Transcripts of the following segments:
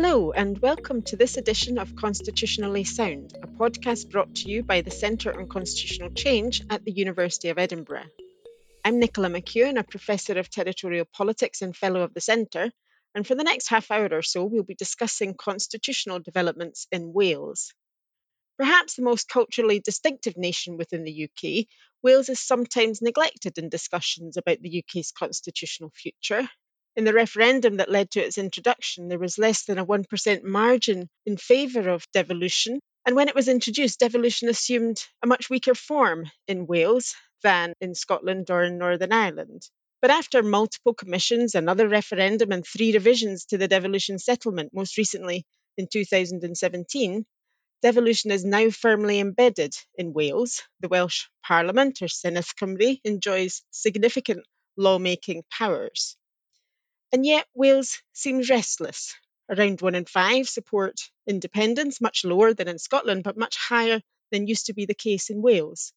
Hello, and welcome to this edition of Constitutionally Sound, a podcast brought to you by the Centre on Constitutional Change at the University of Edinburgh. I'm Nicola McEwen, a Professor of Territorial Politics and Fellow of the Centre, and for the next half hour or so, we'll be discussing constitutional developments in Wales. Perhaps the most culturally distinctive nation within the UK, Wales is sometimes neglected in discussions about the UK's constitutional future. In the referendum that led to its introduction, there was less than a 1% margin in favour of devolution. And when it was introduced, devolution assumed a much weaker form in Wales than in Scotland or in Northern Ireland. But after multiple commissions, another referendum, and three revisions to the devolution settlement, most recently in 2017, devolution is now firmly embedded in Wales. The Welsh Parliament, or Senedd Cymru, enjoys significant lawmaking powers. And yet, Wales seems restless. Around one in five support independence, much lower than in Scotland, but much higher than used to be the case in Wales.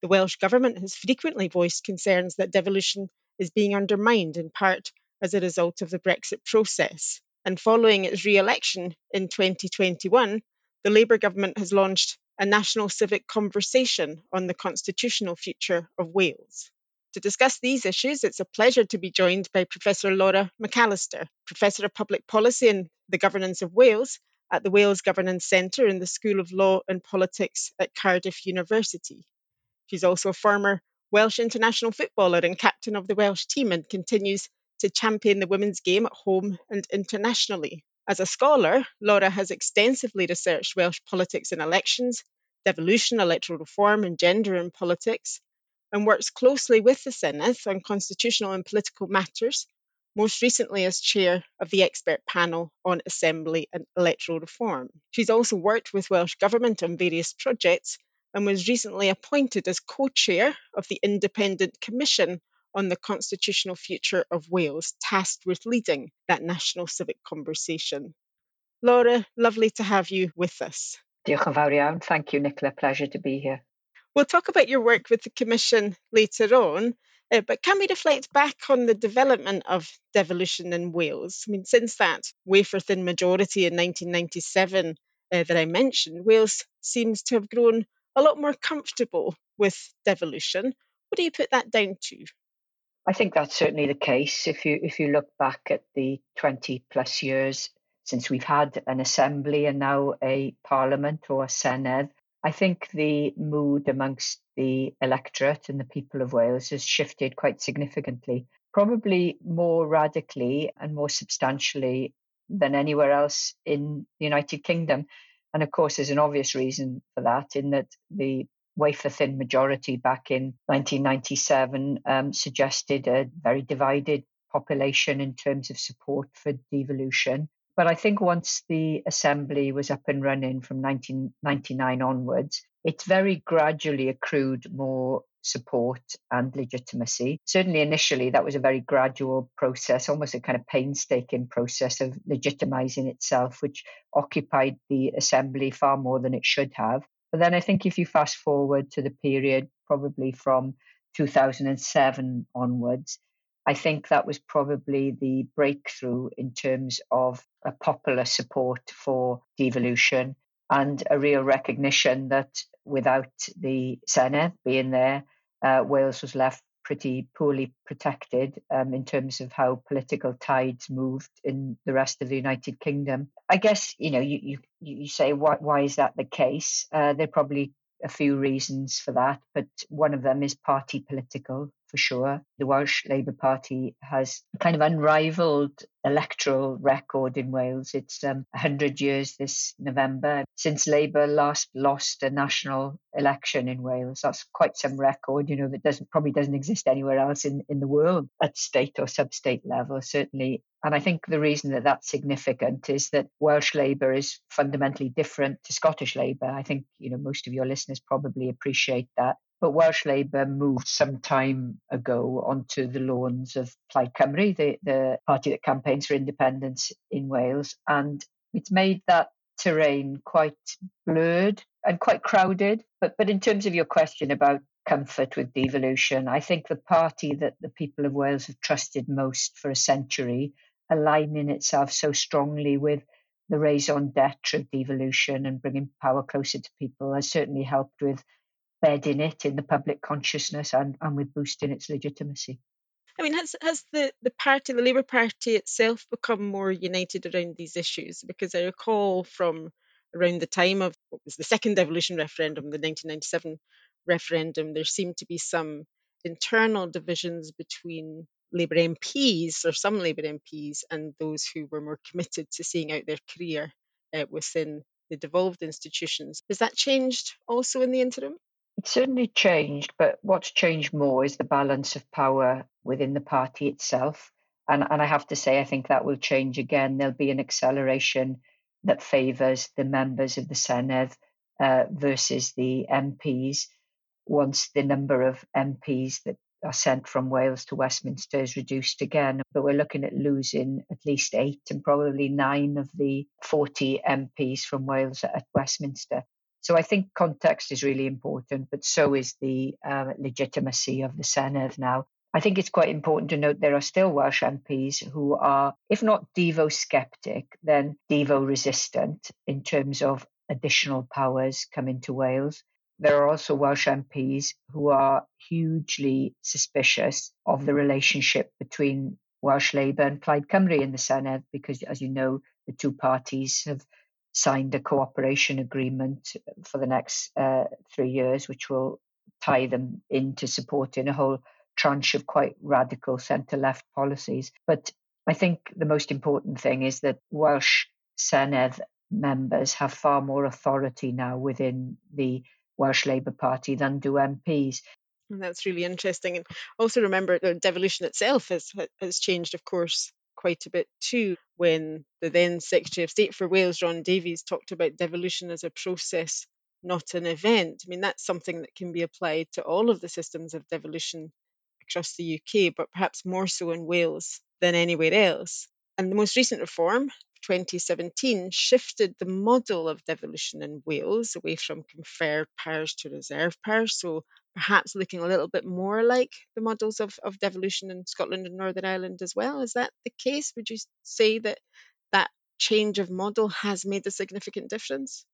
The Welsh Government has frequently voiced concerns that devolution is being undermined in part as a result of the Brexit process. And following its re election in 2021, the Labour government has launched a national civic conversation on the constitutional future of Wales. To discuss these issues, it's a pleasure to be joined by Professor Laura McAllister, Professor of Public Policy and the Governance of Wales at the Wales Governance Centre in the School of Law and Politics at Cardiff University. She's also a former Welsh international footballer and captain of the Welsh team and continues to champion the women's game at home and internationally. As a scholar, Laura has extensively researched Welsh politics and elections, devolution, electoral reform, and gender in politics, and works closely with the Senedd on constitutional and political matters, most recently as chair of the expert panel on assembly and electoral reform. She's also worked with Welsh Government on various projects and was recently appointed as co chair of the Independent Commission on the constitutional future of Wales, tasked with leading that national civic conversation. Laura, lovely to have you with us. Diolch yn fawr iawn. Thank you, Nicola. Pleasure to be here. We'll talk about your work with the Commission later on, uh, but can we reflect back on the development of devolution in Wales? I mean, since that wafer thin majority in 1997 uh, that I mentioned, Wales seems to have grown a lot more comfortable with devolution. What do you put that down to? I think that's certainly the case. If you if you look back at the 20 plus years since we've had an assembly and now a parliament or a senedd, I think the mood amongst the electorate and the people of Wales has shifted quite significantly, probably more radically and more substantially than anywhere else in the United Kingdom. And of course, there's an obvious reason for that, in that the wafer thin majority back in 1997 um, suggested a very divided population in terms of support for devolution. But I think once the assembly was up and running from 1999 onwards, it's very gradually accrued more support and legitimacy. Certainly, initially, that was a very gradual process, almost a kind of painstaking process of legitimizing itself, which occupied the assembly far more than it should have. But then I think if you fast forward to the period probably from 2007 onwards, I think that was probably the breakthrough in terms of a popular support for devolution and a real recognition that without the Senedd being there, uh, Wales was left pretty poorly protected um, in terms of how political tides moved in the rest of the United Kingdom. I guess you know you you, you say why why is that the case? Uh, there are probably a few reasons for that, but one of them is party political for sure. The Welsh Labour Party has a kind of unrivaled electoral record in Wales. It's um, 100 years this November since Labour last lost a national election in Wales. That's quite some record, you know, that doesn't probably doesn't exist anywhere else in, in the world at state or sub-state level, certainly. And I think the reason that that's significant is that Welsh Labour is fundamentally different to Scottish Labour. I think, you know, most of your listeners probably appreciate that. But Welsh Labour moved some time ago onto the lawns of Plaid Cymru, the, the party that campaigns for independence in Wales, and it's made that terrain quite blurred and quite crowded. But but in terms of your question about comfort with devolution, I think the party that the people of Wales have trusted most for a century, aligning itself so strongly with the raison d'etre of devolution and bringing power closer to people, has certainly helped with bedding it in the public consciousness and, and with boosting its legitimacy. I mean, has has the, the party, the Labour Party itself, become more united around these issues? Because I recall from around the time of what was the second devolution referendum, the 1997 referendum, there seemed to be some internal divisions between Labour MPs or some Labour MPs and those who were more committed to seeing out their career uh, within the devolved institutions. Has that changed also in the interim? It's certainly changed, but what's changed more is the balance of power within the party itself. And, and I have to say, I think that will change again. There'll be an acceleration that favours the members of the Senedd uh, versus the MPs once the number of MPs that are sent from Wales to Westminster is reduced again. But we're looking at losing at least eight and probably nine of the 40 MPs from Wales at Westminster. So I think context is really important, but so is the uh, legitimacy of the Senedd now. I think it's quite important to note there are still Welsh MPs who are, if not Devo skeptic, then Devo resistant in terms of additional powers coming to Wales. There are also Welsh MPs who are hugely suspicious of the relationship between Welsh Labour and Plaid Cymru in the Senedd, because, as you know, the two parties have signed a cooperation agreement for the next uh, three years, which will tie them into supporting a whole tranche of quite radical centre left policies. But I think the most important thing is that Welsh Senedd members have far more authority now within the Welsh Labour Party than do MPs. And that's really interesting. And also remember the devolution itself has has changed, of course, quite a bit too when the then Secretary of State for Wales, Ron Davies, talked about devolution as a process, not an event. I mean, that's something that can be applied to all of the systems of devolution across the UK, but perhaps more so in Wales than anywhere else. And the most recent reform, 2017 shifted the model of devolution in Wales away from conferred powers to reserve powers. So perhaps looking a little bit more like the models of, of devolution in Scotland and Northern Ireland as well. Is that the case? Would you say that that change of model has made a significant difference?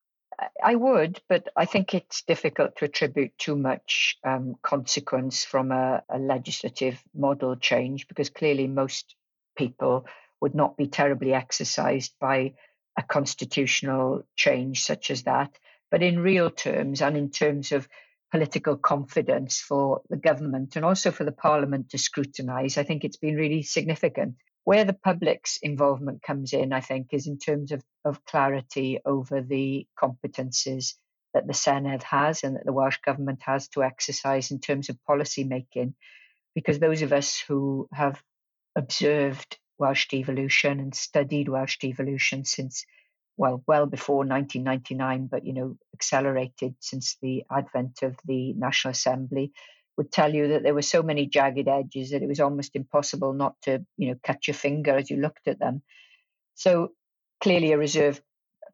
I would, but I think it's difficult to attribute too much um, consequence from a, a legislative model change because clearly most people would not be terribly exercised by a constitutional change such as that. But in real terms and in terms of political confidence for the government and also for the parliament to scrutinise, I think it's been really significant. Where the public's involvement comes in, I think, is in terms of, of clarity over the competences that the Senedd has and that the Welsh Government has to exercise in terms of policy making. Because those of us who have observed Welsh devolution and studied Welsh devolution since well, well before 1999, but you know, accelerated since the advent of the National Assembly, would tell you that there were so many jagged edges that it was almost impossible not to, you know, cut your finger as you looked at them. So clearly, a reserve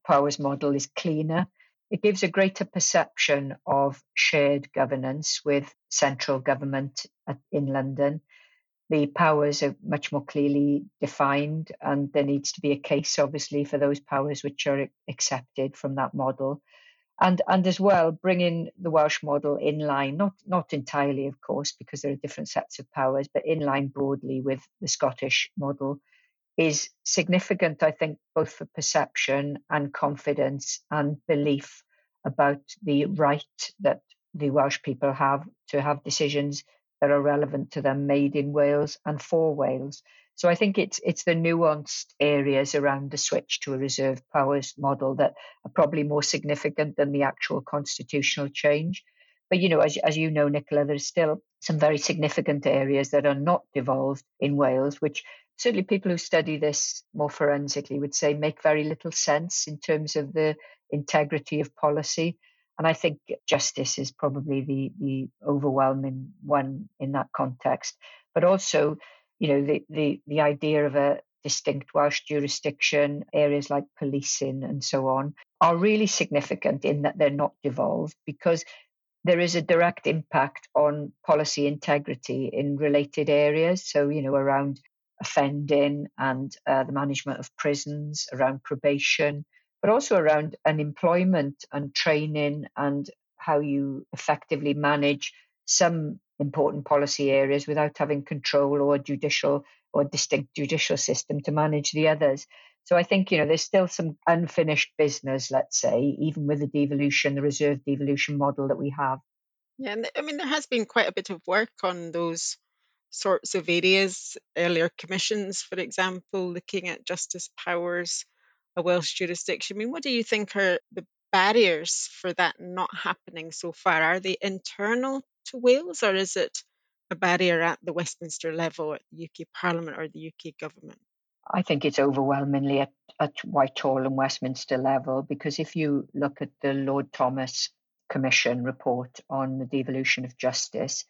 powers model is cleaner. It gives a greater perception of shared governance with central government in London the powers are much more clearly defined, and there needs to be a case, obviously, for those powers which are accepted from that model. And, and as well, bringing the Welsh model in line, not, not entirely, of course, because there are different sets of powers, but in line broadly with the Scottish model is significant, I think, both for perception and confidence and belief about the right that the Welsh people have to have decisions that are relevant to them made in Wales and for Wales. So I think it's it's the nuanced areas around the switch to a reserve powers model that are probably more significant than the actual constitutional change. But you know, as as you know, Nicola, there's still some very significant areas that are not devolved in Wales, which certainly people who study this more forensically would say make very little sense in terms of the integrity of policy. And I think justice is probably the, the overwhelming one in that context. But also, you know, the, the, the idea of a distinct Welsh jurisdiction, areas like policing and so on, are really significant in that they're not devolved because there is a direct impact on policy integrity in related areas. So, you know, around offending and uh, the management of prisons, around probation, but also around unemployment and training and how you effectively manage some important policy areas without having control or judicial or distinct judicial system to manage the others. So I think, you know, there's still some unfinished business, let's say, even with the devolution, the reserve devolution model that we have. Yeah, and I mean, there has been quite a bit of work on those sorts of areas. Earlier commissions, for example, looking at justice powers, a Welsh jurisdiction. I mean, what do you think are the barriers for that not happening so far? Are they internal to Wales, or is it a barrier at the Westminster level, at the UK Parliament, or the UK government? I think it's overwhelmingly at, at Whitehall and Westminster level because if you look at the Lord Thomas Commission report on the devolution of justice,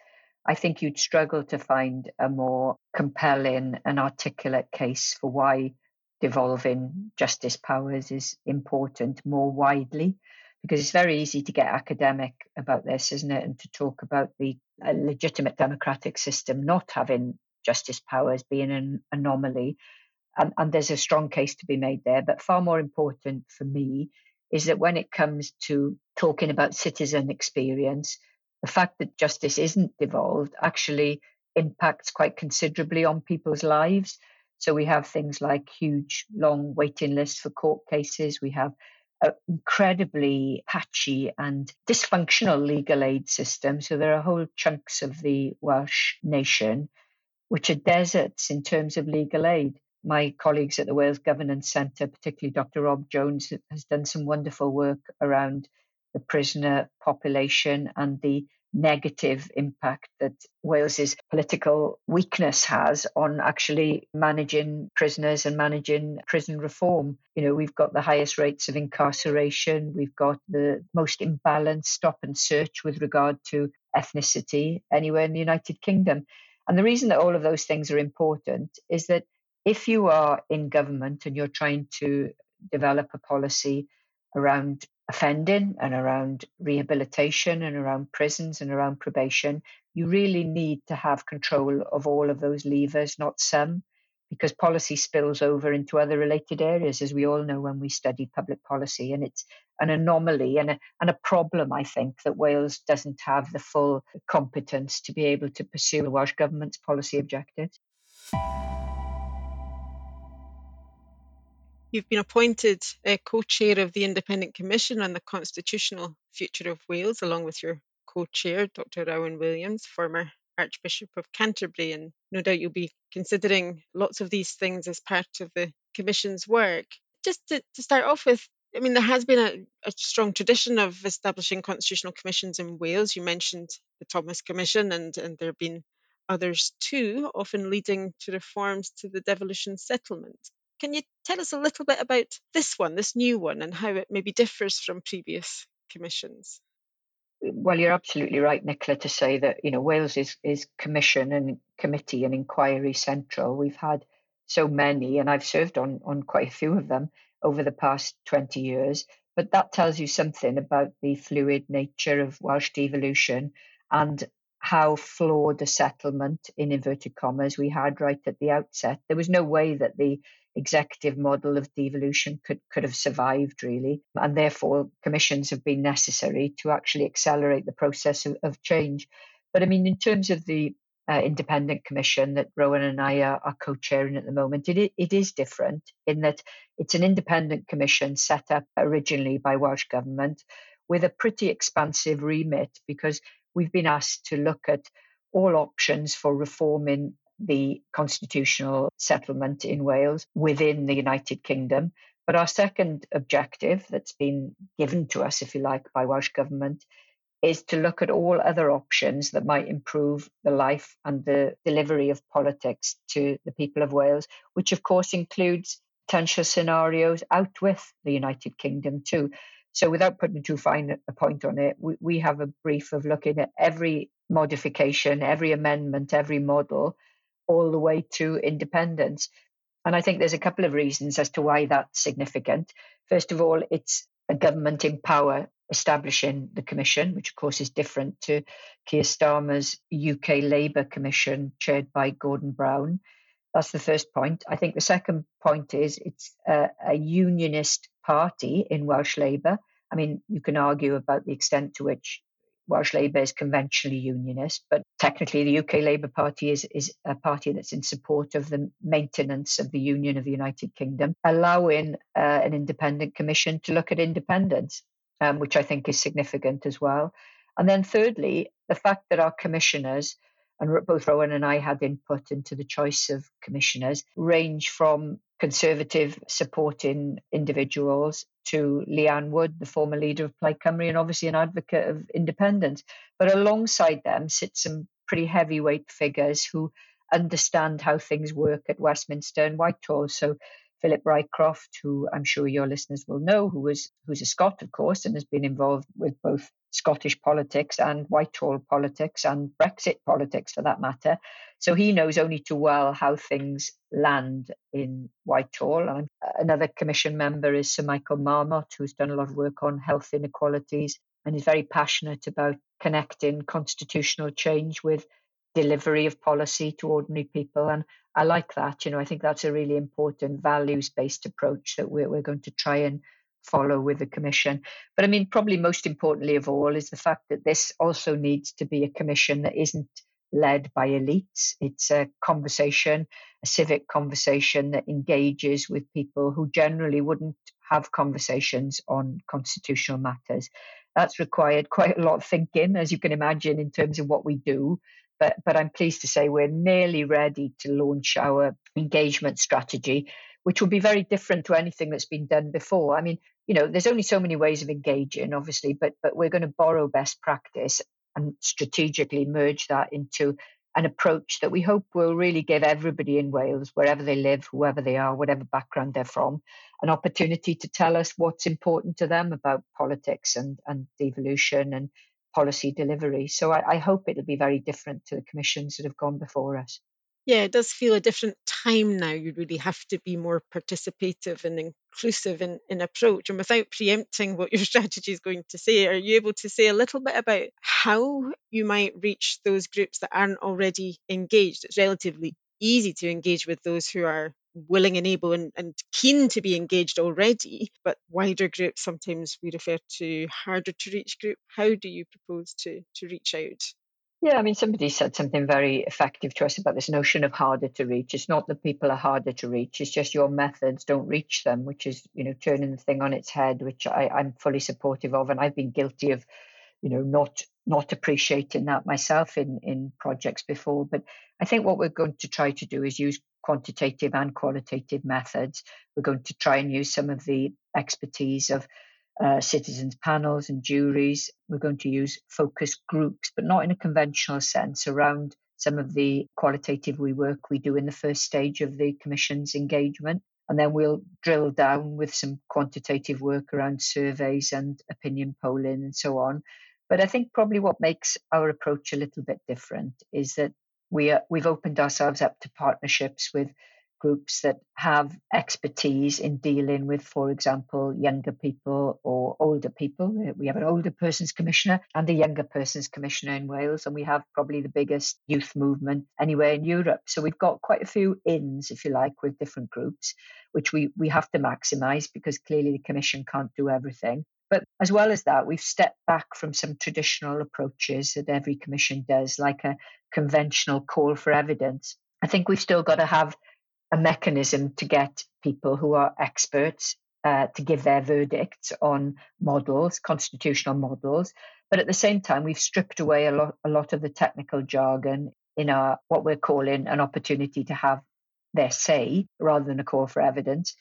I think you'd struggle to find a more compelling and articulate case for why devolving justice powers is important more widely because it's very easy to get academic about this, isn't it? And to talk about the uh, legitimate democratic system not having justice powers being an anomaly. And, and there's a strong case to be made there. But far more important for me is that when it comes to talking about citizen experience, the fact that justice isn't devolved actually impacts quite considerably on people's lives. So we have things like huge, long waiting lists for court cases. We have an incredibly patchy and dysfunctional legal aid system. So there are whole chunks of the Welsh nation which are deserts in terms of legal aid. My colleagues at the Wales Governance Centre, particularly Dr. Rob Jones, has done some wonderful work around the prisoner population and the negative impact that Wales's political weakness has on actually managing prisoners and managing prison reform. You know, we've got the highest rates of incarceration, we've got the most imbalanced stop and search with regard to ethnicity anywhere in the United Kingdom. And the reason that all of those things are important is that if you are in government and you're trying to develop a policy around offending and around rehabilitation and around prisons and around probation, you really need to have control of all of those levers, not some, because policy spills over into other related areas, as we all know when we study public policy. And it's an anomaly and a, and a problem, I think, that Wales doesn't have the full competence to be able to pursue the Welsh Government's policy objectives. You've been appointed uh, co-chair of the Independent Commission on the Constitutional Future of Wales, along with your co-chair, Dr. Rowan Williams, former Archbishop of Canterbury, and no doubt you'll be considering lots of these things as part of the Commission's work. Just to, to start off with, I mean, there has been a, a, strong tradition of establishing constitutional commissions in Wales. You mentioned the Thomas Commission, and, and there have been others too, often leading to reforms to the devolution settlement. Can you tell us a little bit about this one, this new one, and how it maybe differs from previous commissions? Well, you're absolutely right, Nicola, to say that you know Wales is is commission and committee and inquiry central. We've had so many, and I've served on on quite a few of them over the past 20 years. But that tells you something about the fluid nature of Welsh devolution and how flawed a settlement, in inverted commas, we had right at the outset. There was no way that the executive model of devolution could, could have survived, really. And therefore, commissions have been necessary to actually accelerate the process of, of change. But I mean, in terms of the uh, independent commission that Rowan and I are, are co-chairing at the moment, it, it is different in that it's an independent commission set up originally by Welsh Government with a pretty expansive remit because we've been asked to look at all options for reforming the constitutional settlement in Wales within the United Kingdom. But our second objective that's been given to us, if you like, by Welsh Government is to look at all other options that might improve the life and the delivery of politics to the people of Wales, which of course includes potential scenarios out with the United Kingdom too. So, without putting too fine a point on it, we, we have a brief of looking at every modification, every amendment, every model, all the way to independence. And I think there's a couple of reasons as to why that's significant. First of all, it's a government in power establishing the commission, which of course is different to Keir Starmer's UK Labour Commission chaired by Gordon Brown. That's the first point. I think the second point is it's a, a unionist party in Welsh Labour. I mean, you can argue about the extent to which Welsh Labour is conventionally unionist, but technically the UK Labour Party is, is a party that's in support of the maintenance of the Union of the United Kingdom, allowing uh, an independent commission to look at independence, um, which I think is significant as well. And then thirdly, the fact that our commissioners and both Rowan and I had input into the choice of commissioners, range from conservative supporting individuals to Leanne Wood, the former leader of Plaid Cymru, and obviously an advocate of independence. But alongside them sit some pretty heavyweight figures who understand how things work at Westminster and Whitehall. So Philip Rycroft, who I'm sure your listeners will know, who was who's a Scot, of course, and has been involved with both Scottish politics and Whitehall politics and Brexit politics for that matter. So he knows only too well how things land in Whitehall. And another commission member is Sir Michael Marmot, who's done a lot of work on health inequalities and is very passionate about connecting constitutional change with delivery of policy to ordinary people. And I like that. You know, I think that's a really important values based approach that we're, we're going to try and follow with the commission. But I mean, probably most importantly of all is the fact that this also needs to be a commission that isn't led by elites. It's a conversation, a civic conversation that engages with people who generally wouldn't have conversations on constitutional matters. That's required quite a lot of thinking, as you can imagine, in terms of what we do. But, but I'm pleased to say we're nearly ready to launch our engagement strategy, which will be very different to anything that's been done before. I mean, you know, there's only so many ways of engaging, obviously, but but we're going to borrow best practice and strategically merge that into an approach that we hope will really give everybody in Wales, wherever they live, whoever they are, whatever background they're from, an opportunity to tell us what's important to them about politics and, and devolution and policy delivery. So I, I hope it'll be very different to the commissions that have gone before us. Yeah, it does feel a different time now. You really have to be more participative and inclusive in, in approach. And without preempting what your strategy is going to say, are you able to say a little bit about how you might reach those groups that aren't already engaged? It's relatively easy to engage with those who are willing and able and, and keen to be engaged already, but wider groups sometimes we refer to harder to reach group. How do you propose to to reach out? Yeah, I mean, somebody said something very effective to us about this notion of harder to reach. It's not that people are harder to reach, it's just your methods don't reach them, which is, you know, turning the thing on its head, which I, I'm fully supportive of. And I've been guilty of, you know, not not appreciating that myself in, in projects before. But I think what we're going to try to do is use quantitative and qualitative methods. We're going to try and use some of the expertise of uh, citizens panels and juries. We're going to use focus groups, but not in a conventional sense, around some of the qualitative we work we do in the first stage of the Commission's engagement. And then we'll drill down with some quantitative work around surveys and opinion polling and so on. But I think probably what makes our approach a little bit different is that we are, we've opened ourselves up to partnerships with groups that have expertise in dealing with, for example, younger people or older people. We have an older persons commissioner and a younger persons commissioner in Wales, and we have probably the biggest youth movement anywhere in Europe. So we've got quite a few ins, if you like, with different groups, which we, we have to maximise because clearly the commission can't do everything. But as well as that, we've stepped back from some traditional approaches that every commission does, like a conventional call for evidence. I think we've still got to have a mechanism to get people who are experts uh, to give their verdicts on models, constitutional models. But at the same time, we've stripped away a lot, a lot of the technical jargon in our what we're calling an opportunity to have their say rather than a call for evidence.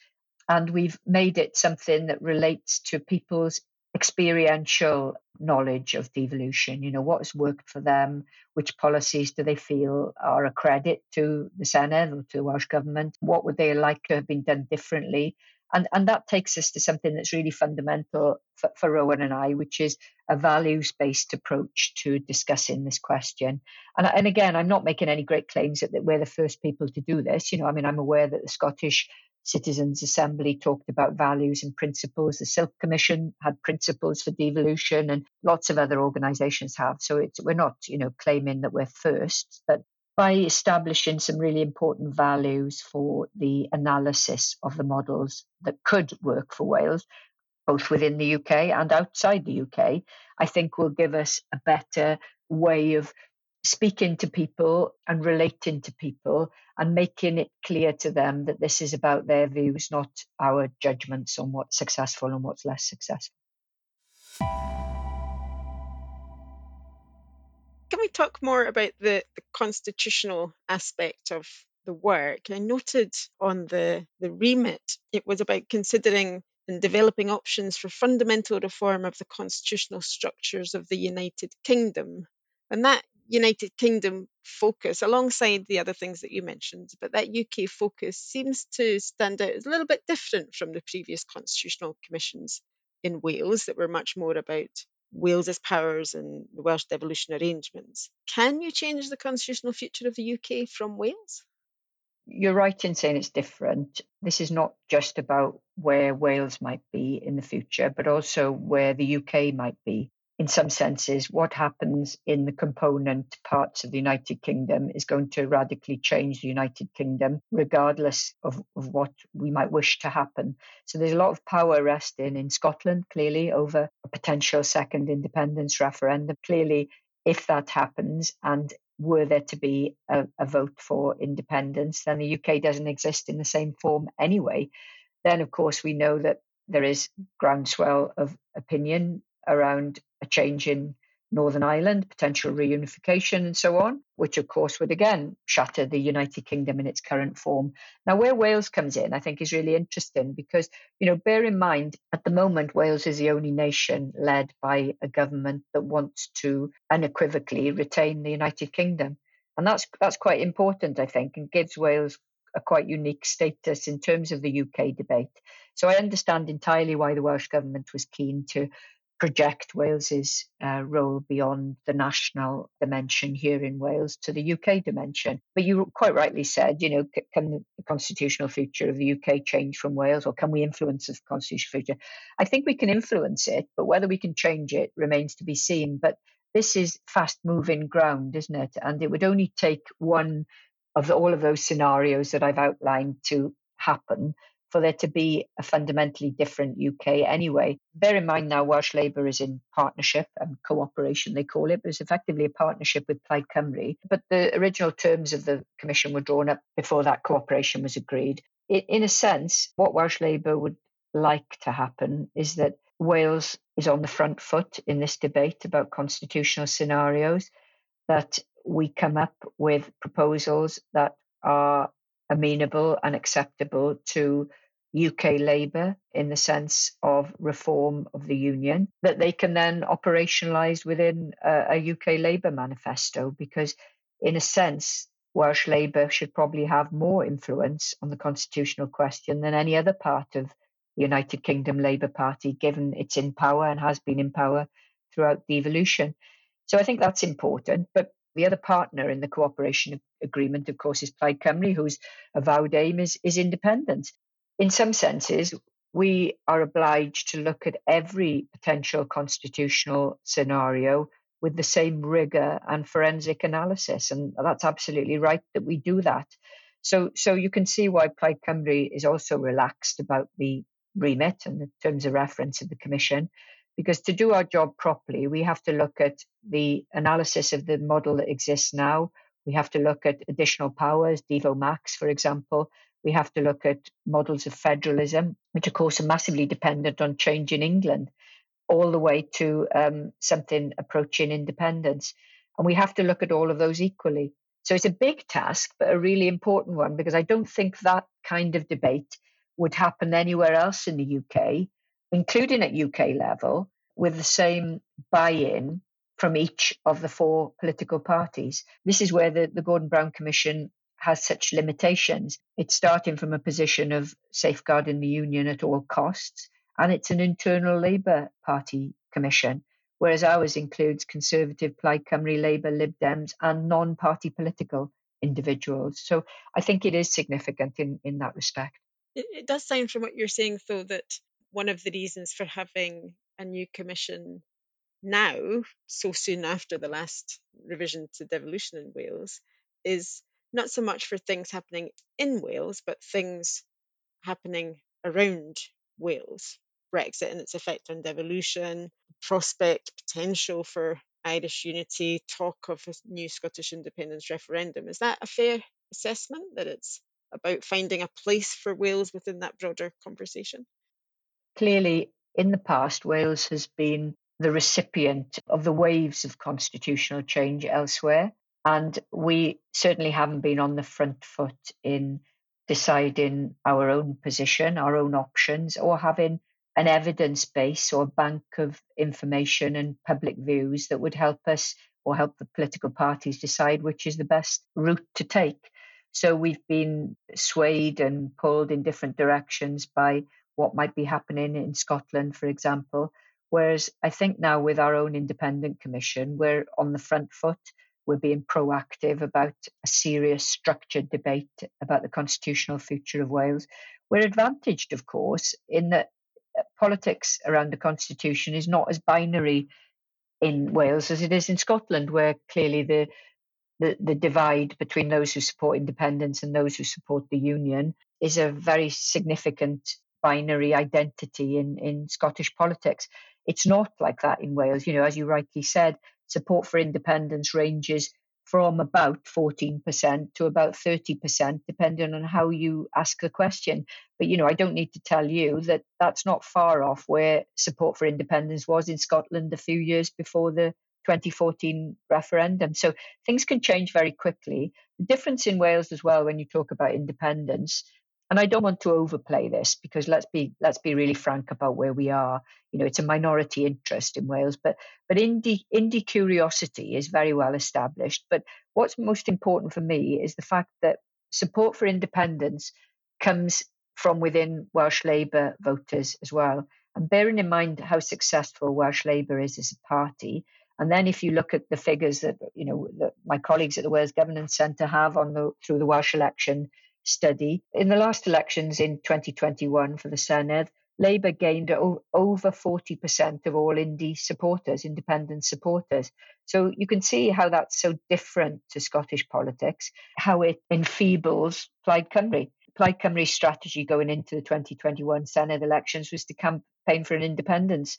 And we've made it something that relates to people's experiential knowledge of devolution. You know, what has worked for them? Which policies do they feel are a credit to the Senedd or to the Welsh Government? What would they like to have been done differently? And, and that takes us to something that's really fundamental for, for Rowan and I, which is a values based approach to discussing this question. And, and again, I'm not making any great claims that, that we're the first people to do this. You know, I mean, I'm aware that the Scottish Citizens Assembly talked about values and principles. The Silk Commission had principles for devolution, and lots of other organisations have. So we're not, you know, claiming that we're first, but by establishing some really important values for the analysis of the models that could work for Wales, both within the UK and outside the UK, I think will give us a better way of speaking to people and relating to people and making it clear to them that this is about their views, not our judgments on what's successful and what's less successful. Can we talk more about the, the constitutional aspect of the work? I noted on the, the remit it was about considering and developing options for fundamental reform of the constitutional structures of the United Kingdom. And that United Kingdom focus, alongside the other things that you mentioned, but that UK focus seems to stand out as a little bit different from the previous constitutional commissions in Wales that were much more about Wales's powers and the Welsh devolution arrangements. Can you change the constitutional future of the UK from Wales? You're right in saying it's different. This is not just about where Wales might be in the future, but also where the UK might be in some senses, what happens in the component parts of the United Kingdom is going to radically change the United Kingdom, regardless of, of what we might wish to happen. So there's a lot of power resting in Scotland, clearly, over a potential second independence referendum. Clearly, if that happens, and were there to be a, a vote for independence, then the UK doesn't exist in the same form anyway. Then, of course, we know that there is groundswell of opinion around a change in Northern Ireland, potential reunification, and so on, which of course would again shatter the United Kingdom in its current form. Now, where Wales comes in, I think, is really interesting because, you know, bear in mind, at the moment, Wales is the only nation led by a government that wants to unequivocally retain the United Kingdom. And that's that's quite important, I think, and gives Wales a quite unique status in terms of the UK debate. So I understand entirely why the Welsh government was keen to project Wales's uh, role beyond the national dimension here in Wales to the UK dimension. But you quite rightly said, you know, can the constitutional future of the UK change from Wales, or can we influence the constitutional future? I think we can influence it, but whether we can change it remains to be seen. But this is fast moving ground, isn't it? And it would only take one of all of those scenarios that I've outlined to happen for there to be a fundamentally different UK anyway. Bear in mind now, Welsh Labour is in partnership and cooperation, they call it, but it's effectively a partnership with Plaid Cymru. But the original terms of the Commission were drawn up before that cooperation was agreed. In a sense, what Welsh Labour would like to happen is that Wales is on the front foot in this debate about constitutional scenarios, that we come up with proposals that are amenable and acceptable to UK Labour in the sense of reform of the union that they can then operationalise within a, a UK Labour manifesto because, in a sense, Welsh Labour should probably have more influence on the constitutional question than any other part of the United Kingdom Labour Party, given it's in power and has been in power throughout the evolution. So I think that's important. But the other partner in the cooperation agreement, of course, is Plaid Cymru, whose avowed aim is, is independence in some senses, we are obliged to look at every potential constitutional scenario with the same rigor and forensic analysis. And that's absolutely right that we do that. So, so you can see why Plaid Cymru is also relaxed about the remit and the terms of reference of the Commission, because to do our job properly, we have to look at the analysis of the model that exists now. We have to look at additional powers, Devo Max, for example, we have to look at models of federalism, which of course are massively dependent on change in England, all the way to um, something approaching independence. And we have to look at all of those equally. So it's a big task, but a really important one because I don't think that kind of debate would happen anywhere else in the UK, including at UK level, with the same buy in from each of the four political parties. This is where the, the Gordon Brown Commission has such limitations. It's starting from a position of safeguarding the union at all costs, and it's an internal Labour Party commission, whereas ours includes Conservative, Plaid Cymru, Labour, Lib Dems, and non party political individuals. So I think it is significant in, in that respect. It, it does sound from what you're saying, though, that one of the reasons for having a new commission now, so soon after the last revision to devolution in Wales, is not so much for things happening in Wales, but things happening around Wales. Brexit and its effect on devolution, prospect, potential for Irish unity, talk of a new Scottish independence referendum. Is that a fair assessment that it's about finding a place for Wales within that broader conversation? Clearly, in the past, Wales has been the recipient of the waves of constitutional change elsewhere. And we certainly haven't been on the front foot in deciding our own position, our own options, or having an evidence base or bank of information and public views that would help us or help the political parties decide which is the best route to take. So we've been swayed and pulled in different directions by what might be happening in Scotland, for example. Whereas I think now with our own independent commission, we're on the front foot. We're being proactive about a serious, structured debate about the constitutional future of Wales. We're advantaged, of course, in that uh, politics around the constitution is not as binary in Wales as it is in Scotland, where clearly the the, the divide between those who support independence and those who support the union is a very significant binary identity in, in Scottish politics. It's not like that in Wales. You know, as you rightly said, support for independence ranges from about 14% to about 30%, depending on how you ask the question. But, you know, I don't need to tell you that that's not far off where support for independence was in Scotland a few years before the 2014 referendum. So things can change very quickly. The difference in Wales as well, when you talk about independence, and I don't want to overplay this because let's be let's be really frank about where we are. You know, it's a minority interest in Wales, but but indie indie curiosity is very well established. But what's most important for me is the fact that support for independence comes from within Welsh Labour voters as well. And bearing in mind how successful Welsh Labour is as a party, and then if you look at the figures that you know that my colleagues at the Wales Governance Centre have on the through the Welsh election study, in the last elections in 2021 for the Senedd, Labour gained over 40% of all indie supporters, independent supporters. So you can see how that's so different to Scottish politics, how it enfeebles Plaid Cymru. Plaid Cymru's strategy going into the 2021 Senedd elections was to campaign for an independence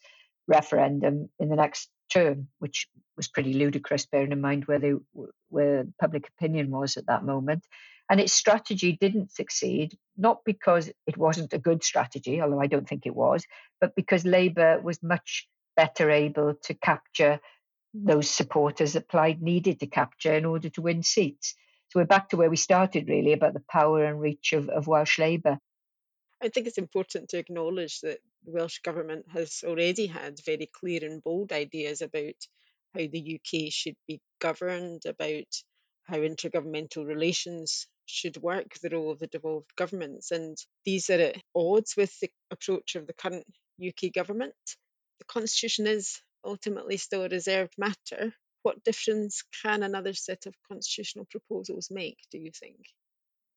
referendum in the next term, which was pretty ludicrous, bearing in mind where they where public opinion was at that moment. And its strategy didn't succeed, not because it wasn't a good strategy, although I don't think it was, but because Labour was much better able to capture those supporters that Plaid needed to capture in order to win seats. So we're back to where we started, really, about the power and reach of, of Welsh Labour. I think it's important to acknowledge that the Welsh Government has already had very clear and bold ideas about how the UK should be governed, about how intergovernmental relations should work, the role of the devolved governments. And these are at odds with the approach of the current UK government. The Constitution is ultimately still a reserved matter. What difference can another set of constitutional proposals make, do you think?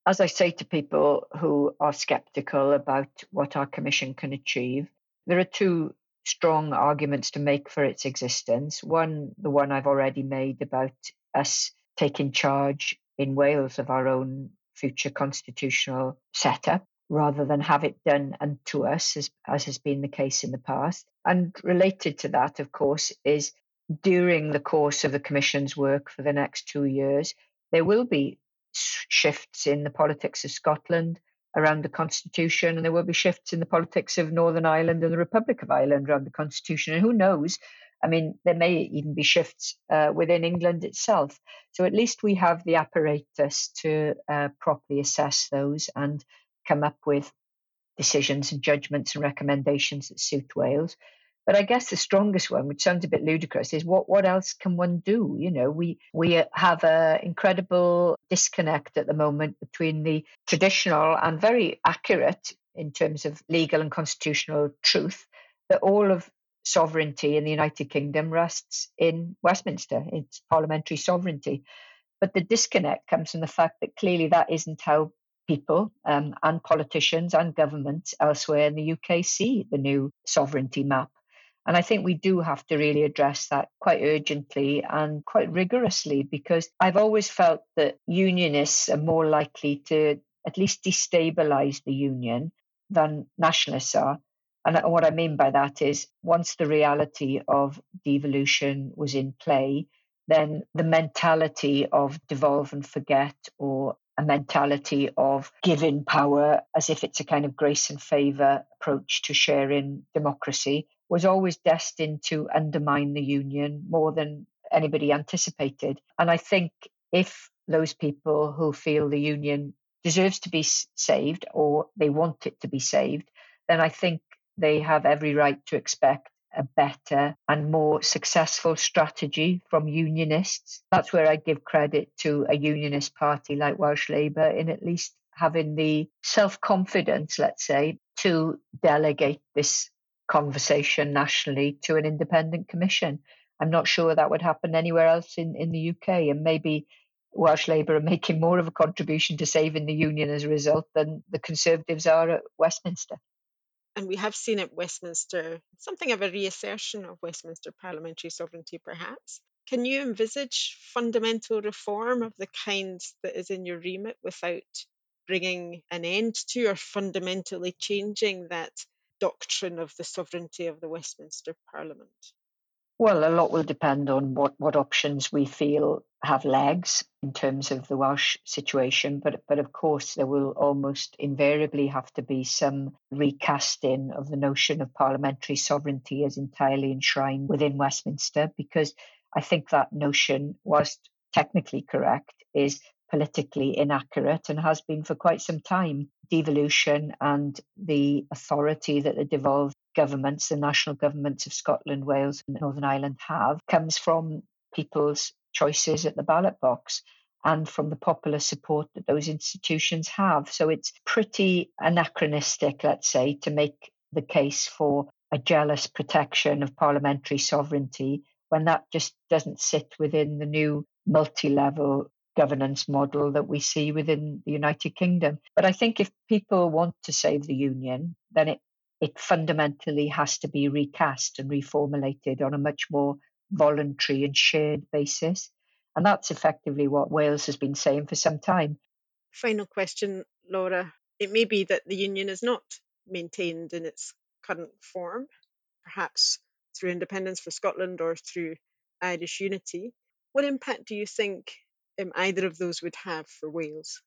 as I say to people who are skeptical about what our commission can achieve, there are two strong arguments to make for its existence. One, the one I've already made about us taking charge in Wales of our own future constitutional setup rather than have it done unto us, as, as has been the case in the past. And related to that, of course, is during the course of the Commission's work for the next two years, there will be shifts in the politics of Scotland around the constitution, and there will be shifts in the politics of Northern Ireland and the Republic of Ireland around the constitution. And who knows? I mean, there may even be shifts uh, within England itself. So at least we have the apparatus to uh, properly assess those and come up with decisions and judgments and recommendations that suit Wales. But I guess the strongest one, which sounds a bit ludicrous, is what what else can one do? You know, we we have an incredible disconnect at the moment between the traditional and very accurate in terms of legal and constitutional truth that all of sovereignty in the United Kingdom rests in Westminster. It's parliamentary sovereignty. But the disconnect comes from the fact that clearly that isn't how people um, and politicians and governments elsewhere in the UK see the new sovereignty map. And I think we do have to really address that quite urgently and quite rigorously because I've always felt that unionists are more likely to at least destabilize the union than nationalists are. And what I mean by that is once the reality of devolution was in play, then the mentality of devolve and forget or a mentality of giving power as if it's a kind of grace and favor approach to sharing democracy was always destined to undermine the union more than anybody anticipated. And I think if those people who feel the union deserves to be saved or they want it to be saved, then I think they have every right to expect a better and more successful strategy from unionists. That's where I give credit to a unionist party like Welsh Labour in at least having the self confidence, let's say, to delegate this conversation nationally to an independent commission. I'm not sure that would happen anywhere else in, in the UK. And maybe Welsh Labour are making more of a contribution to saving the union as a result than the Conservatives are at Westminster. And we have seen at Westminster something of a reassertion of Westminster parliamentary sovereignty, perhaps. Can you envisage fundamental reform of the kind that is in your remit without bringing an end to or fundamentally changing that doctrine of the sovereignty of the Westminster Parliament? Well, a lot will depend on what, what options we feel have legs in terms of the Welsh situation, but but of course there will almost invariably have to be some recasting of the notion of parliamentary sovereignty as entirely enshrined within Westminster, because I think that notion, whilst technically correct, is politically inaccurate and has been for quite some time. Devolution and the authority that the devolved governments, the national governments of Scotland, Wales, and Northern Ireland have, comes from people's choices at the ballot box and from the popular support that those institutions have. So it's pretty anachronistic, let's say, to make the case for a jealous protection of parliamentary sovereignty when that just doesn't sit within the new multi level governance model that we see within the United Kingdom. But I think if people want to save the union, then it, it fundamentally has to be recast and reformulated on a much more voluntary and shared basis. And that's effectively what Wales has been saying for some time. Final question, Laura. It may be that the union is not maintained in its current form, perhaps through independence for Scotland or through Irish unity. What impact do you think um, either of those would have for Wales?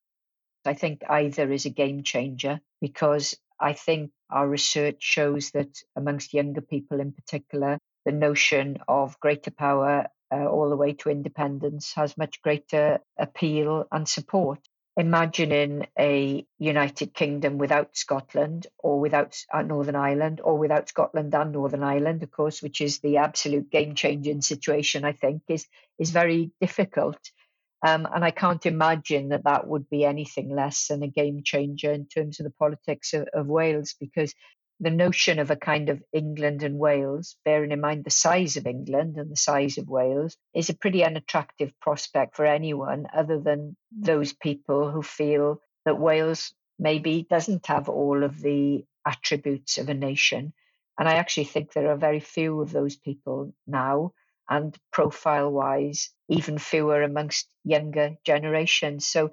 I think either is a game changer because I think our research shows that amongst younger people in particular, the notion of greater power uh, all the way to independence has much greater appeal and support. Imagining a United Kingdom without Scotland or without uh, Northern Ireland or without Scotland and Northern Ireland, of course, which is the absolute game changing situation, I think, is, is very difficult. Um, and I can't imagine that that would be anything less than a game changer in terms of the politics of, of Wales, because the notion of a kind of England and Wales, bearing in mind the size of England and the size of Wales, is a pretty unattractive prospect for anyone other than those people who feel that Wales maybe doesn't have all of the attributes of a nation. And I actually think there are very few of those people now and profile wise, even fewer amongst younger generations. So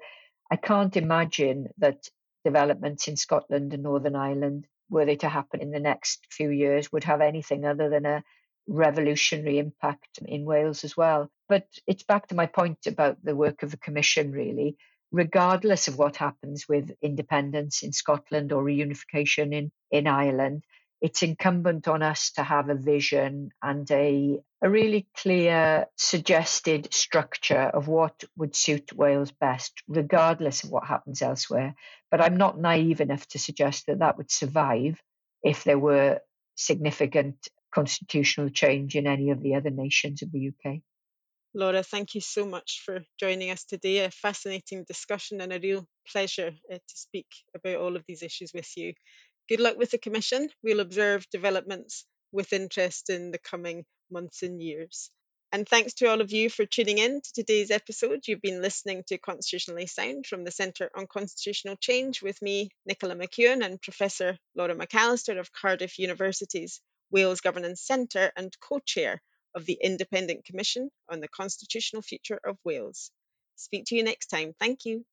I can't imagine that developments in Scotland and Northern Ireland, were they to happen in the next few years, would have anything other than a revolutionary impact in Wales as well. But it's back to my point about the work of the Commission, really. Regardless of what happens with independence in Scotland or reunification in, in Ireland, it's incumbent on us to have a vision and a, a really clear suggested structure of what would suit Wales best, regardless of what happens elsewhere. But I'm not naive enough to suggest that that would survive if there were significant constitutional change in any of the other nations of the UK. Laura, thank you so much for joining us today. A fascinating discussion and a real pleasure uh, to speak about all of these issues with you. Good luck with the Commission. We'll observe developments with interest in the coming months and years. And thanks to all of you for tuning in to today's episode. You've been listening to Constitutionally Sound from the Centre on Constitutional Change with me, Nicola McEwen, and Professor Laura McAllister of Cardiff University's Wales Governance Centre and co chair of the Independent Commission on the Constitutional Future of Wales. Speak to you next time. Thank you.